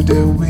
Today we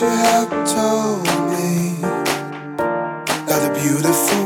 you have told me. That the beautiful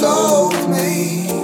to